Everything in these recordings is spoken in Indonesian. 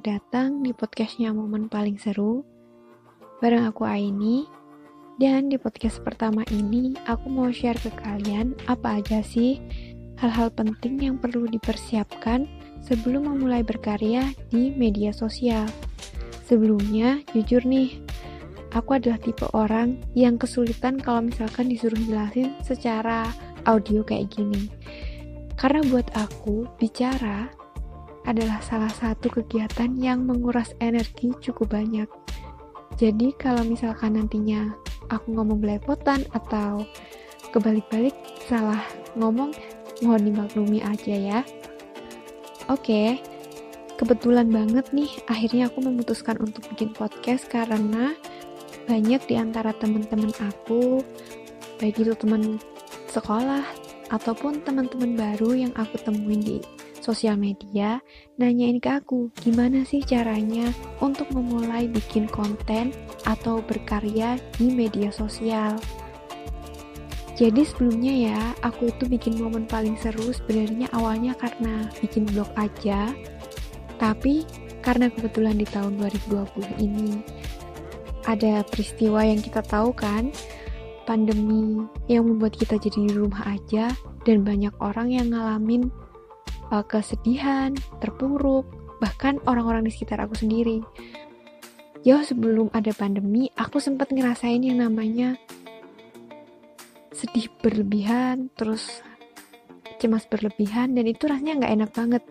Selamat datang di podcastnya Momen Paling Seru. Bareng aku Aini. Dan di podcast pertama ini, aku mau share ke kalian apa aja sih hal-hal penting yang perlu dipersiapkan sebelum memulai berkarya di media sosial. Sebelumnya, jujur nih, aku adalah tipe orang yang kesulitan kalau misalkan disuruh jelasin secara audio kayak gini. Karena buat aku, bicara adalah salah satu kegiatan yang menguras energi cukup banyak. Jadi kalau misalkan nantinya aku ngomong belepotan atau kebalik-balik salah ngomong, mohon dimaklumi aja ya. Oke, kebetulan banget nih akhirnya aku memutuskan untuk bikin podcast karena banyak di antara teman-teman aku, baik itu teman sekolah ataupun teman-teman baru yang aku temuin di sosial media nanyain ke aku gimana sih caranya untuk memulai bikin konten atau berkarya di media sosial. Jadi sebelumnya ya, aku itu bikin momen paling seru sebenarnya awalnya karena bikin blog aja. Tapi karena kebetulan di tahun 2020 ini ada peristiwa yang kita tahu kan, pandemi yang membuat kita jadi di rumah aja dan banyak orang yang ngalamin uh, kesedihan, terpuruk, bahkan orang-orang di sekitar aku sendiri. Jauh sebelum ada pandemi, aku sempat ngerasain yang namanya sedih berlebihan, terus cemas berlebihan, dan itu rasanya nggak enak banget.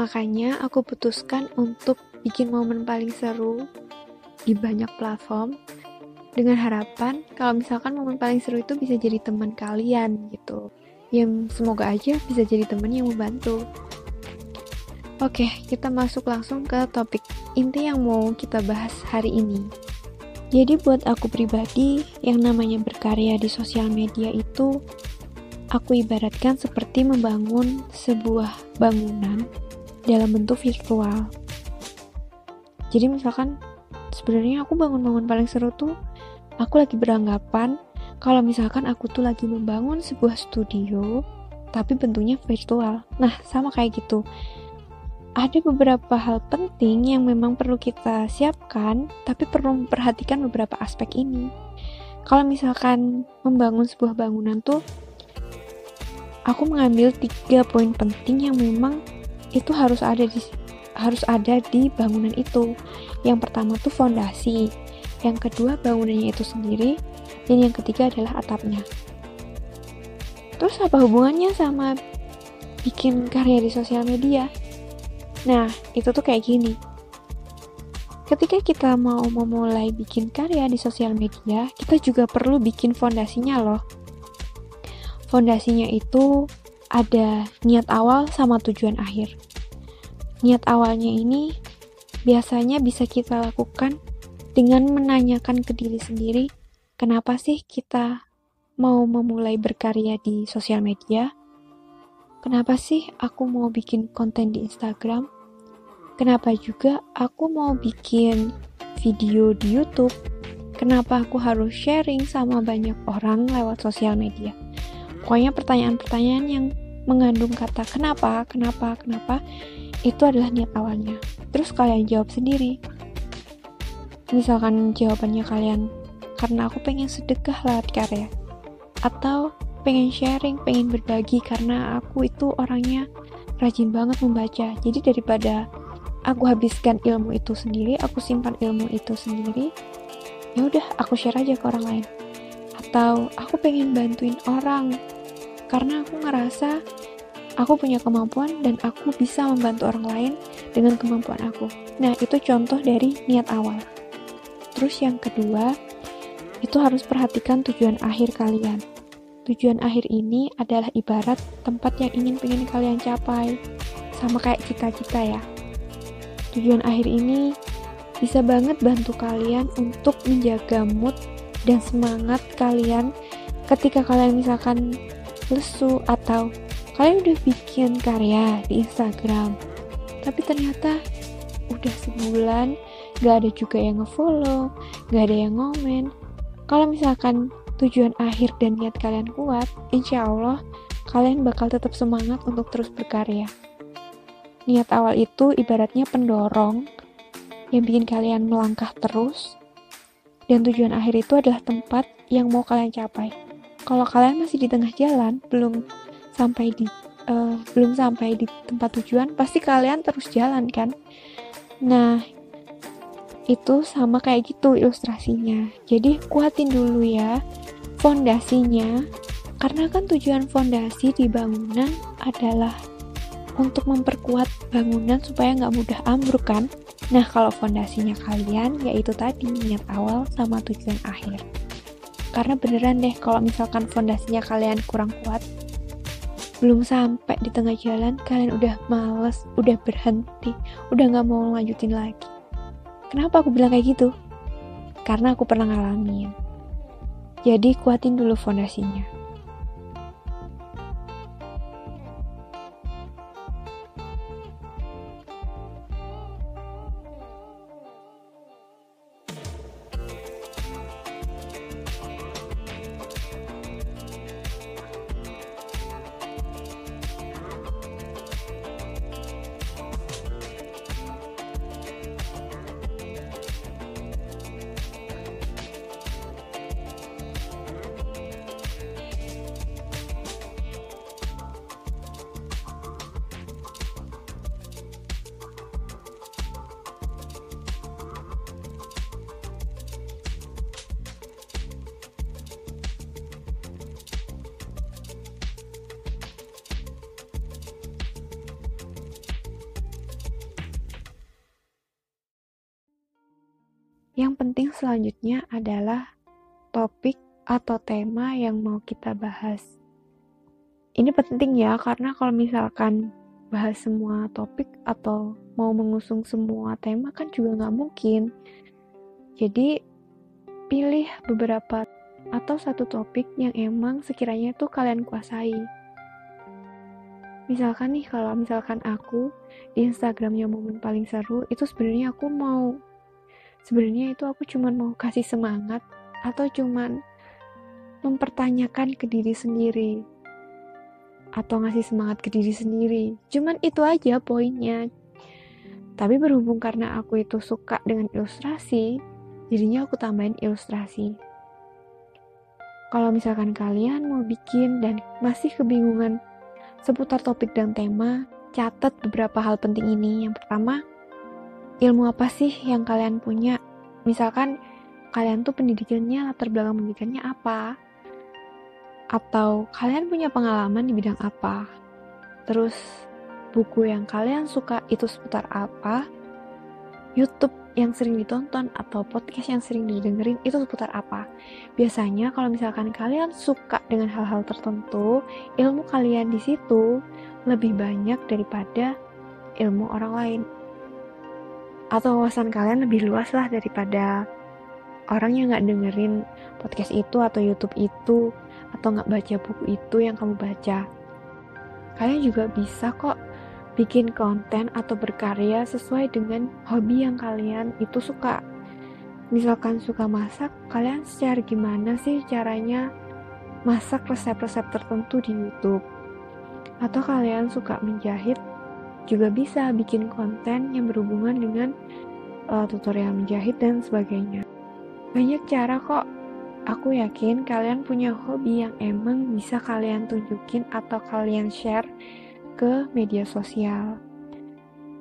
Makanya aku putuskan untuk bikin momen paling seru di banyak platform dengan harapan kalau misalkan momen paling seru itu bisa jadi teman kalian gitu yang semoga aja bisa jadi teman yang membantu Oke, kita masuk langsung ke topik inti yang mau kita bahas hari ini. Jadi buat aku pribadi, yang namanya berkarya di sosial media itu aku ibaratkan seperti membangun sebuah bangunan dalam bentuk virtual. Jadi misalkan sebenarnya aku bangun-bangun paling seru tuh aku lagi beranggapan kalau misalkan aku tuh lagi membangun sebuah studio tapi bentuknya virtual. Nah, sama kayak gitu ada beberapa hal penting yang memang perlu kita siapkan, tapi perlu memperhatikan beberapa aspek ini. Kalau misalkan membangun sebuah bangunan tuh, aku mengambil tiga poin penting yang memang itu harus ada di harus ada di bangunan itu. Yang pertama tuh fondasi, yang kedua bangunannya itu sendiri, dan yang ketiga adalah atapnya. Terus apa hubungannya sama bikin karya di sosial media? Nah, itu tuh kayak gini. Ketika kita mau memulai bikin karya di sosial media, kita juga perlu bikin fondasinya loh. Fondasinya itu ada niat awal sama tujuan akhir. Niat awalnya ini biasanya bisa kita lakukan dengan menanyakan ke diri sendiri, kenapa sih kita mau memulai berkarya di sosial media? Kenapa sih aku mau bikin konten di Instagram? Kenapa juga aku mau bikin video di YouTube? Kenapa aku harus sharing sama banyak orang lewat sosial media? Pokoknya pertanyaan-pertanyaan yang mengandung kata kenapa, kenapa, kenapa, itu adalah niat awalnya. Terus kalian jawab sendiri. Misalkan jawabannya kalian, karena aku pengen sedekah lewat karya. Atau pengen sharing, pengen berbagi karena aku itu orangnya rajin banget membaca. Jadi daripada aku habiskan ilmu itu sendiri, aku simpan ilmu itu sendiri, ya udah aku share aja ke orang lain. Atau aku pengen bantuin orang karena aku ngerasa aku punya kemampuan dan aku bisa membantu orang lain dengan kemampuan aku. Nah, itu contoh dari niat awal. Terus yang kedua, itu harus perhatikan tujuan akhir kalian. Tujuan akhir ini adalah ibarat tempat yang ingin pengen kalian capai. Sama kayak cita-cita ya. Tujuan akhir ini bisa banget bantu kalian untuk menjaga mood dan semangat kalian ketika kalian misalkan lesu atau kalian udah bikin karya di Instagram tapi ternyata udah sebulan gak ada juga yang ngefollow gak ada yang ngomen kalau misalkan tujuan akhir dan niat kalian kuat, insya Allah kalian bakal tetap semangat untuk terus berkarya. Niat awal itu ibaratnya pendorong yang bikin kalian melangkah terus, dan tujuan akhir itu adalah tempat yang mau kalian capai. Kalau kalian masih di tengah jalan, belum sampai di uh, belum sampai di tempat tujuan, pasti kalian terus jalan kan? Nah, itu sama kayak gitu ilustrasinya. Jadi kuatin dulu ya fondasinya karena kan tujuan fondasi di bangunan adalah untuk memperkuat bangunan supaya nggak mudah ambruk kan. Nah kalau fondasinya kalian yaitu tadi niat awal sama tujuan akhir. Karena beneran deh kalau misalkan fondasinya kalian kurang kuat, belum sampai di tengah jalan kalian udah males, udah berhenti, udah nggak mau lanjutin lagi. Kenapa aku bilang kayak gitu? Karena aku pernah ngalamin. Jadi kuatin dulu fondasinya. Yang penting selanjutnya adalah topik atau tema yang mau kita bahas. Ini penting ya, karena kalau misalkan bahas semua topik atau mau mengusung semua tema kan juga nggak mungkin. Jadi pilih beberapa atau satu topik yang emang sekiranya itu kalian kuasai. Misalkan nih kalau misalkan aku di Instagramnya momen paling seru itu sebenarnya aku mau sebenarnya itu aku cuman mau kasih semangat atau cuman mempertanyakan ke diri sendiri atau ngasih semangat ke diri sendiri. Cuman itu aja poinnya. Tapi berhubung karena aku itu suka dengan ilustrasi jadinya aku tambahin ilustrasi. Kalau misalkan kalian mau bikin dan masih kebingungan seputar topik dan tema catat beberapa hal penting ini. Yang pertama ilmu apa sih yang kalian punya? Misalkan kalian tuh pendidikannya, latar belakang pendidikannya apa? Atau kalian punya pengalaman di bidang apa? Terus buku yang kalian suka itu seputar apa? YouTube yang sering ditonton atau podcast yang sering didengerin itu seputar apa? Biasanya kalau misalkan kalian suka dengan hal-hal tertentu, ilmu kalian di situ lebih banyak daripada ilmu orang lain atau wawasan kalian lebih luas lah daripada orang yang nggak dengerin podcast itu atau YouTube itu atau nggak baca buku itu yang kamu baca. Kalian juga bisa kok bikin konten atau berkarya sesuai dengan hobi yang kalian itu suka. Misalkan suka masak, kalian share gimana sih caranya masak resep-resep tertentu di YouTube. Atau kalian suka menjahit, juga bisa bikin konten yang berhubungan dengan uh, tutorial menjahit dan sebagainya. Banyak cara kok. Aku yakin kalian punya hobi yang emang bisa kalian tunjukin atau kalian share ke media sosial.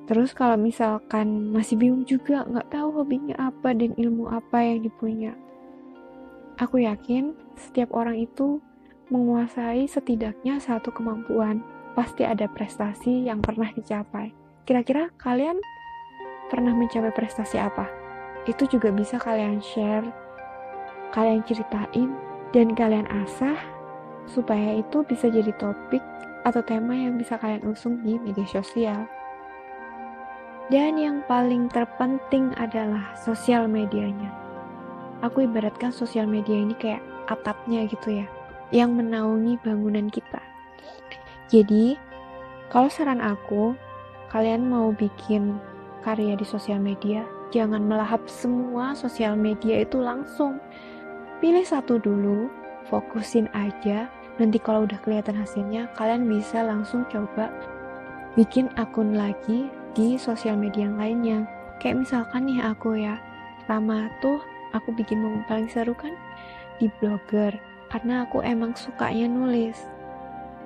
Terus kalau misalkan masih bingung juga nggak tahu hobinya apa dan ilmu apa yang dipunya. Aku yakin setiap orang itu menguasai setidaknya satu kemampuan pasti ada prestasi yang pernah dicapai. Kira-kira kalian pernah mencapai prestasi apa? Itu juga bisa kalian share, kalian ceritain, dan kalian asah supaya itu bisa jadi topik atau tema yang bisa kalian usung di media sosial. Dan yang paling terpenting adalah sosial medianya. Aku ibaratkan sosial media ini kayak atapnya gitu ya, yang menaungi bangunan kita. Jadi, kalau saran aku, kalian mau bikin karya di sosial media, jangan melahap semua sosial media itu langsung. Pilih satu dulu, fokusin aja, nanti kalau udah kelihatan hasilnya kalian bisa langsung coba bikin akun lagi di sosial media yang lainnya. Kayak misalkan nih aku ya lama tuh aku bikin momen paling seru kan? Di blogger karena aku emang sukanya nulis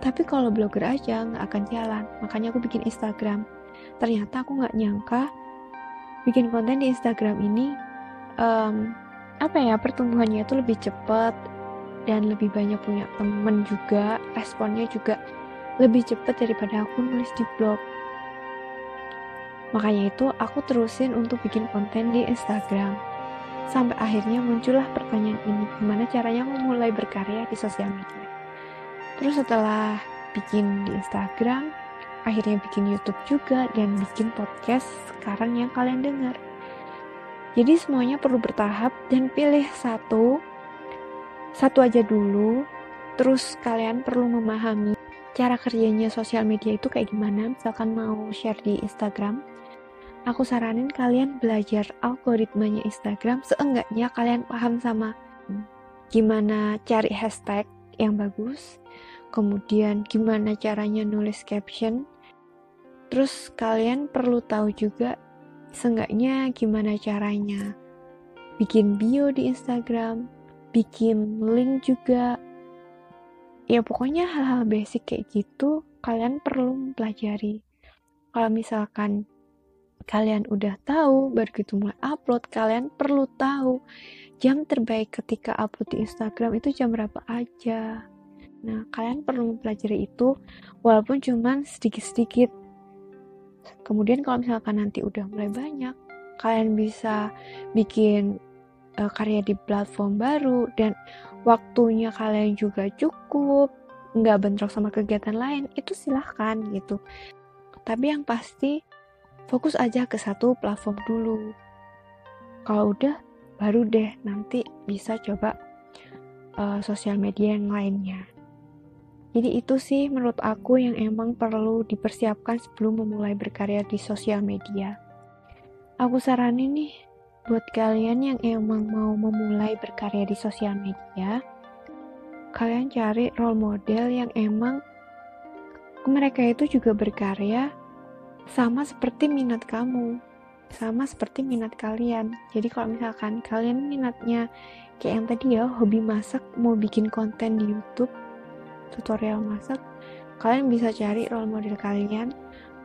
tapi kalau blogger aja nggak akan jalan. Makanya aku bikin Instagram. Ternyata aku nggak nyangka bikin konten di Instagram ini um, apa ya pertumbuhannya itu lebih cepat dan lebih banyak punya temen juga responnya juga lebih cepat daripada aku nulis di blog. Makanya itu aku terusin untuk bikin konten di Instagram. Sampai akhirnya muncullah pertanyaan ini gimana caranya memulai berkarya di sosial media terus setelah bikin di Instagram akhirnya bikin YouTube juga dan bikin podcast sekarang yang kalian dengar. Jadi semuanya perlu bertahap dan pilih satu satu aja dulu, terus kalian perlu memahami cara kerjanya sosial media itu kayak gimana. Misalkan mau share di Instagram, aku saranin kalian belajar algoritmanya Instagram, seenggaknya kalian paham sama gimana cari hashtag yang bagus, kemudian gimana caranya nulis caption, terus kalian perlu tahu juga seenggaknya gimana caranya bikin bio di Instagram, bikin link juga. Ya pokoknya hal-hal basic kayak gitu kalian perlu mempelajari. Kalau misalkan kalian udah tahu baru gitu mulai upload kalian perlu tahu jam terbaik ketika upload di Instagram itu jam berapa aja nah kalian perlu mempelajari itu walaupun cuman sedikit-sedikit. Kemudian kalau misalkan nanti udah mulai banyak kalian bisa bikin uh, karya di platform baru dan waktunya kalian juga cukup nggak bentrok sama kegiatan lain itu silahkan gitu. Tapi yang pasti fokus aja ke satu platform dulu. Kalau udah baru deh nanti bisa coba uh, sosial media yang lainnya jadi itu sih menurut aku yang emang perlu dipersiapkan sebelum memulai berkarya di sosial media. Aku saranin nih buat kalian yang emang mau memulai berkarya di sosial media, kalian cari role model yang emang mereka itu juga berkarya sama seperti minat kamu, sama seperti minat kalian. Jadi kalau misalkan kalian minatnya kayak yang tadi ya, hobi masak, mau bikin konten di YouTube, tutorial masak, kalian bisa cari role model kalian.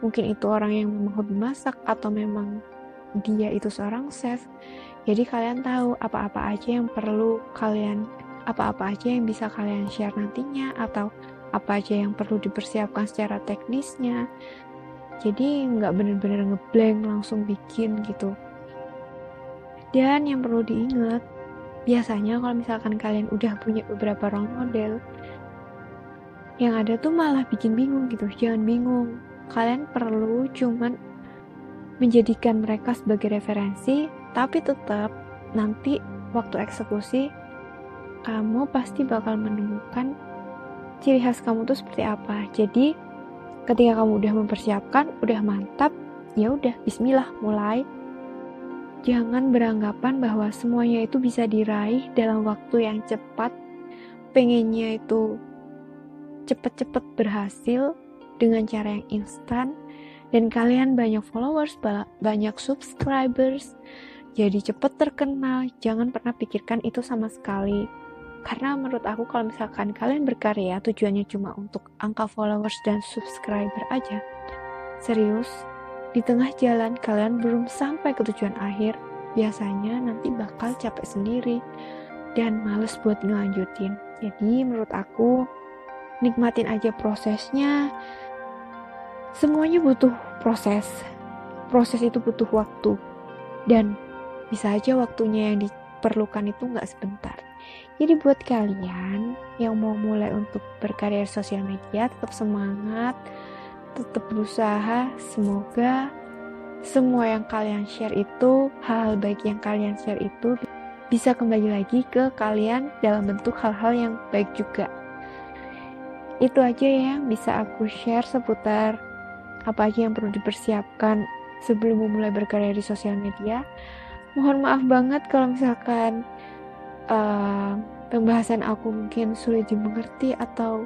Mungkin itu orang yang memang hobi masak atau memang dia itu seorang chef. Jadi kalian tahu apa-apa aja yang perlu kalian apa-apa aja yang bisa kalian share nantinya atau apa aja yang perlu dipersiapkan secara teknisnya. Jadi nggak bener-bener ngeblank langsung bikin gitu. Dan yang perlu diingat biasanya kalau misalkan kalian udah punya beberapa role model yang ada tuh malah bikin bingung gitu jangan bingung kalian perlu cuman menjadikan mereka sebagai referensi, tapi tetap nanti waktu eksekusi kamu pasti bakal menemukan ciri khas kamu tuh seperti apa. Jadi ketika kamu udah mempersiapkan, udah mantap, ya udah bismillah mulai. Jangan beranggapan bahwa semuanya itu bisa diraih dalam waktu yang cepat. Pengennya itu cepet-cepet berhasil dengan cara yang instan dan kalian banyak followers, banyak subscribers, jadi cepet terkenal, jangan pernah pikirkan itu sama sekali. Karena menurut aku kalau misalkan kalian berkarya tujuannya cuma untuk angka followers dan subscriber aja. Serius, di tengah jalan kalian belum sampai ke tujuan akhir, biasanya nanti bakal capek sendiri dan males buat ngelanjutin. Jadi menurut aku nikmatin aja prosesnya, Semuanya butuh proses. Proses itu butuh waktu. Dan bisa aja waktunya yang diperlukan itu nggak sebentar. Jadi buat kalian yang mau mulai untuk berkarya sosial media, tetap semangat, tetap berusaha. Semoga semua yang kalian share itu, hal-hal baik yang kalian share itu bisa kembali lagi ke kalian dalam bentuk hal-hal yang baik juga. Itu aja ya yang bisa aku share seputar apa aja yang perlu dipersiapkan sebelum memulai berkarya di sosial media. Mohon maaf banget kalau misalkan uh, pembahasan aku mungkin sulit dimengerti atau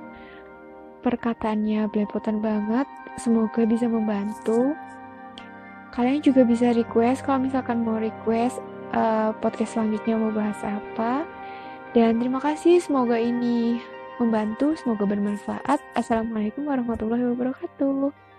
perkataannya belepotan banget, semoga bisa membantu. Kalian juga bisa request kalau misalkan mau request uh, podcast selanjutnya mau bahas apa. Dan terima kasih, semoga ini membantu, semoga bermanfaat. Assalamualaikum warahmatullahi wabarakatuh.